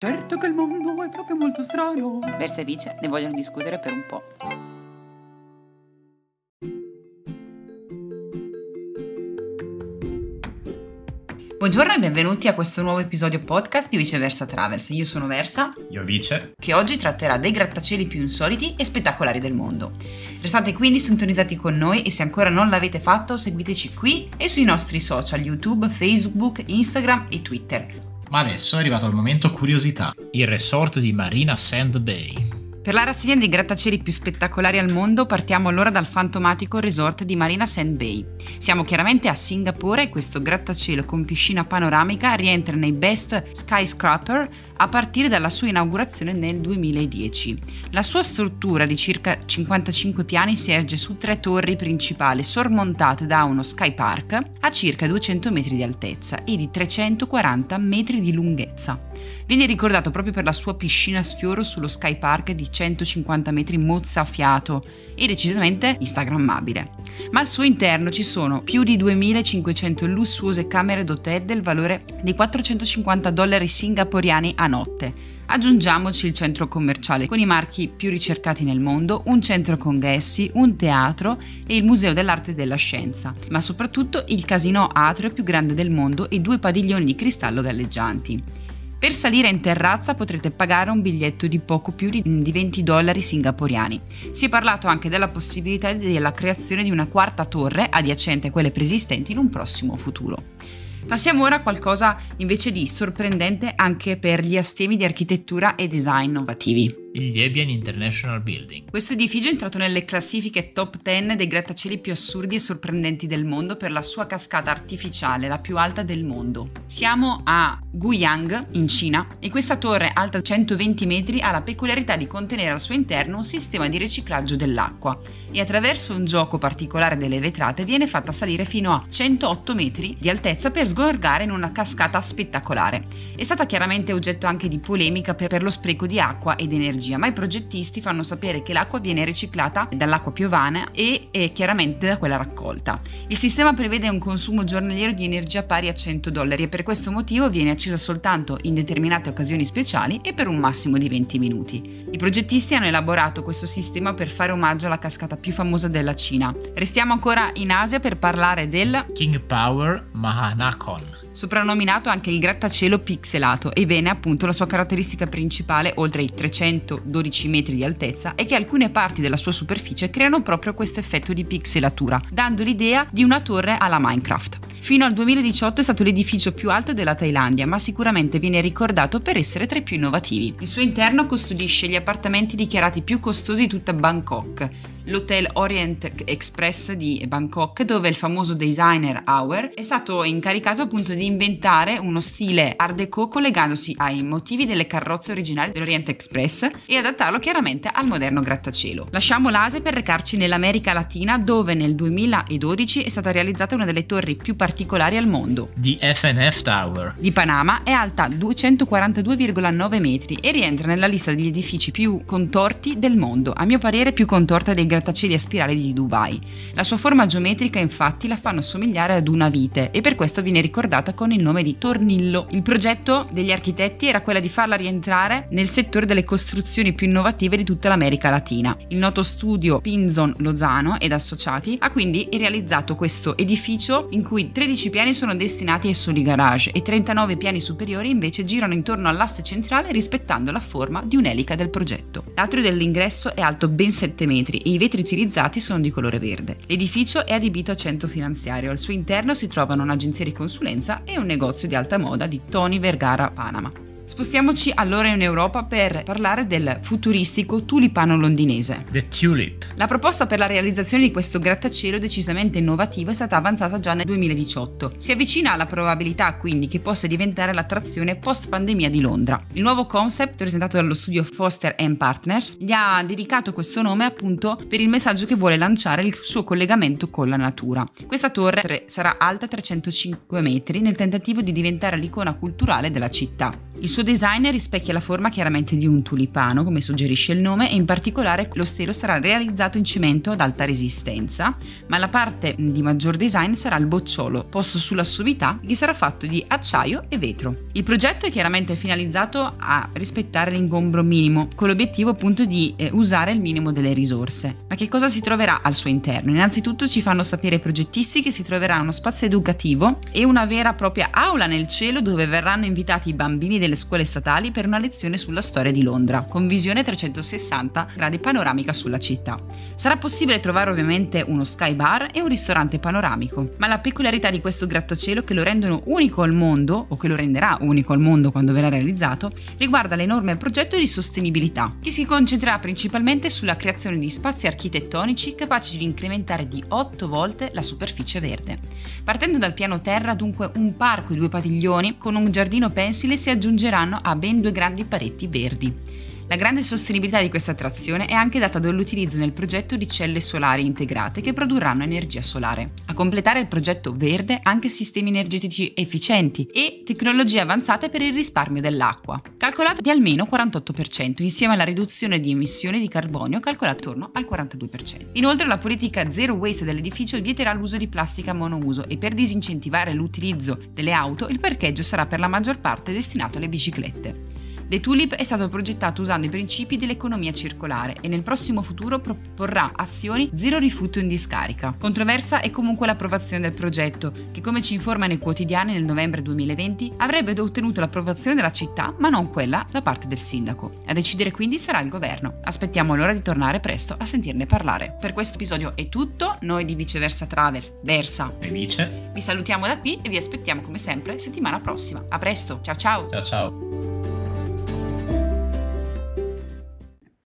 Certo che il mondo è proprio molto strano. Versa e Vice ne vogliono discutere per un po'. Buongiorno e benvenuti a questo nuovo episodio podcast di Viceversa Travels. Io sono Versa, Io Vice. che oggi tratterà dei grattacieli più insoliti e spettacolari del mondo. Restate quindi sintonizzati con noi e se ancora non l'avete fatto seguiteci qui e sui nostri social YouTube, Facebook, Instagram e Twitter. Ma adesso è arrivato il momento curiosità. Il resort di Marina Sand Bay. Per la rassegna dei grattacieli più spettacolari al mondo partiamo allora dal fantomatico resort di Marina Sand Bay. Siamo chiaramente a Singapore e questo grattacielo con piscina panoramica rientra nei best skyscraper a partire dalla sua inaugurazione nel 2010. La sua struttura di circa 55 piani si erge su tre torri principali sormontate da uno sky park a circa 200 metri di altezza e di 340 metri di lunghezza. Viene ricordato proprio per la sua piscina a sfioro sullo sky park di 150 metri mozzafiato e decisamente instagrammabile. Ma al suo interno ci sono più di 2500 lussuose camere d'hotel del valore di 450 dollari singaporiani a notte. Aggiungiamoci il centro commerciale con i marchi più ricercati nel mondo, un centro congressi, un teatro e il Museo dell'Arte e della Scienza, ma soprattutto il casino atrio più grande del mondo e due padiglioni di cristallo galleggianti. Per salire in terrazza potrete pagare un biglietto di poco più di di 20 dollari singaporiani. Si è parlato anche della possibilità della creazione di una quarta torre adiacente a quelle preesistenti in un prossimo futuro. Passiamo ora a qualcosa invece di sorprendente anche per gli astemi di architettura e design innovativi. Il Liebian International Building. Questo edificio è entrato nelle classifiche top 10 dei grattacieli più assurdi e sorprendenti del mondo per la sua cascata artificiale, la più alta del mondo. Siamo a Guiyang, in Cina, e questa torre alta 120 metri ha la peculiarità di contenere al suo interno un sistema di riciclaggio dell'acqua e attraverso un gioco particolare delle vetrate viene fatta salire fino a 108 metri di altezza per sgorgare in una cascata spettacolare. È stata chiaramente oggetto anche di polemica per lo spreco di acqua ed energia, ma i progettisti fanno sapere che l'acqua viene riciclata dall'acqua piovana e, e chiaramente da quella raccolta. Il sistema prevede un consumo giornaliero di energia pari a 100 dollari e per questo motivo viene accesa soltanto in determinate occasioni speciali e per un massimo di 20 minuti. I progettisti hanno elaborato questo sistema per fare omaggio alla cascata più famosa della Cina. Restiamo ancora in Asia per parlare del King Power Mahanakon. Soprannominato anche il grattacielo pixelato. Ebbene, appunto, la sua caratteristica principale, oltre ai 312 metri di altezza, è che alcune parti della sua superficie creano proprio questo effetto di pixelatura, dando l'idea di una torre alla Minecraft. Fino al 2018 è stato l'edificio più alto della Thailandia, ma sicuramente viene ricordato per essere tra i più innovativi. Il suo interno custodisce gli appartamenti dichiarati più costosi di tutta Bangkok, l'Hotel Orient Express di Bangkok, dove il famoso designer Auer è stato incaricato appunto di inventare uno stile art déco collegandosi ai motivi delle carrozze originali dell'Orient Express e adattarlo chiaramente al moderno grattacielo. Lasciamo l'Asia per recarci nell'America Latina, dove nel 2012 è stata realizzata una delle torri più particolari al mondo. The FNF Tower. Di Panama è alta 242,9 metri e rientra nella lista degli edifici più contorti del mondo, a mio parere più contorta dei grattacieli a spirale di Dubai. La sua forma geometrica infatti la fanno somigliare ad una vite e per questo viene ricordata con il nome di Tornillo. Il progetto degli architetti era quello di farla rientrare nel settore delle costruzioni più innovative di tutta l'America Latina. Il noto studio Pinzon Lozano ed associati ha quindi realizzato questo edificio in cui 13 piani sono destinati ai soli garage e 39 piani superiori invece girano intorno all'asse centrale rispettando la forma di un'elica del progetto. L'atrio dell'ingresso è alto ben 7 metri e i vetri utilizzati sono di colore verde. L'edificio è adibito a centro finanziario, al suo interno si trovano un'agenzia di consulenza e un negozio di alta moda di Tony Vergara Panama. Spostiamoci allora in Europa per parlare del futuristico tulipano londinese. The Tulip. La proposta per la realizzazione di questo grattacielo decisamente innovativo è stata avanzata già nel 2018. Si avvicina alla probabilità quindi che possa diventare l'attrazione post pandemia di Londra. Il nuovo concept presentato dallo studio Foster Partners gli ha dedicato questo nome appunto per il messaggio che vuole lanciare il suo collegamento con la natura. Questa torre sarà alta 305 metri nel tentativo di diventare l'icona culturale della città. Il suo design rispecchia la forma chiaramente di un tulipano, come suggerisce il nome, e in particolare lo stelo sarà realizzato in cemento ad alta resistenza, ma la parte di maggior design sarà il bocciolo, posto sulla sommità, che sarà fatto di acciaio e vetro. Il progetto è chiaramente finalizzato a rispettare l'ingombro minimo, con l'obiettivo appunto di eh, usare il minimo delle risorse. Ma che cosa si troverà al suo interno? Innanzitutto ci fanno sapere i progettisti che si troverà uno spazio educativo e una vera e propria aula nel cielo dove verranno invitati i bambini delle scuole statali per una lezione sulla storia di Londra, con visione 360 gradi panoramica sulla città. Sarà possibile trovare ovviamente uno sky bar e un ristorante panoramico, ma la peculiarità di questo grattacielo che lo rendono unico al mondo, o che lo renderà unico al mondo quando verrà realizzato, riguarda l'enorme progetto di sostenibilità, che si concentrerà principalmente sulla creazione di spazi architettonici capaci di incrementare di 8 volte la superficie verde. Partendo dal piano terra, dunque, un parco e due padiglioni con un giardino pensile si aggiungeranno a ben due grandi pareti verdi. La grande sostenibilità di questa attrazione è anche data dall'utilizzo nel progetto di celle solari integrate che produrranno energia solare. A completare il progetto verde anche sistemi energetici efficienti e tecnologie avanzate per il risparmio dell'acqua, calcolate di almeno 48%, insieme alla riduzione di emissioni di carbonio calcolata attorno al 42%. Inoltre la politica zero waste dell'edificio vieterà l'uso di plastica monouso e per disincentivare l'utilizzo delle auto il parcheggio sarà per la maggior parte destinato alle biciclette. The Tulip è stato progettato usando i principi dell'economia circolare e nel prossimo futuro proporrà azioni zero rifiuto in discarica. Controversa è comunque l'approvazione del progetto, che come ci informano i quotidiani nel novembre 2020 avrebbe ottenuto l'approvazione della città, ma non quella da parte del sindaco. A decidere quindi sarà il governo. Aspettiamo l'ora di tornare presto a sentirne parlare. Per questo episodio è tutto, noi di Viceversa Travels, Versa e Vice, vi salutiamo da qui e vi aspettiamo come sempre settimana prossima. A presto, ciao ciao! Ciao ciao!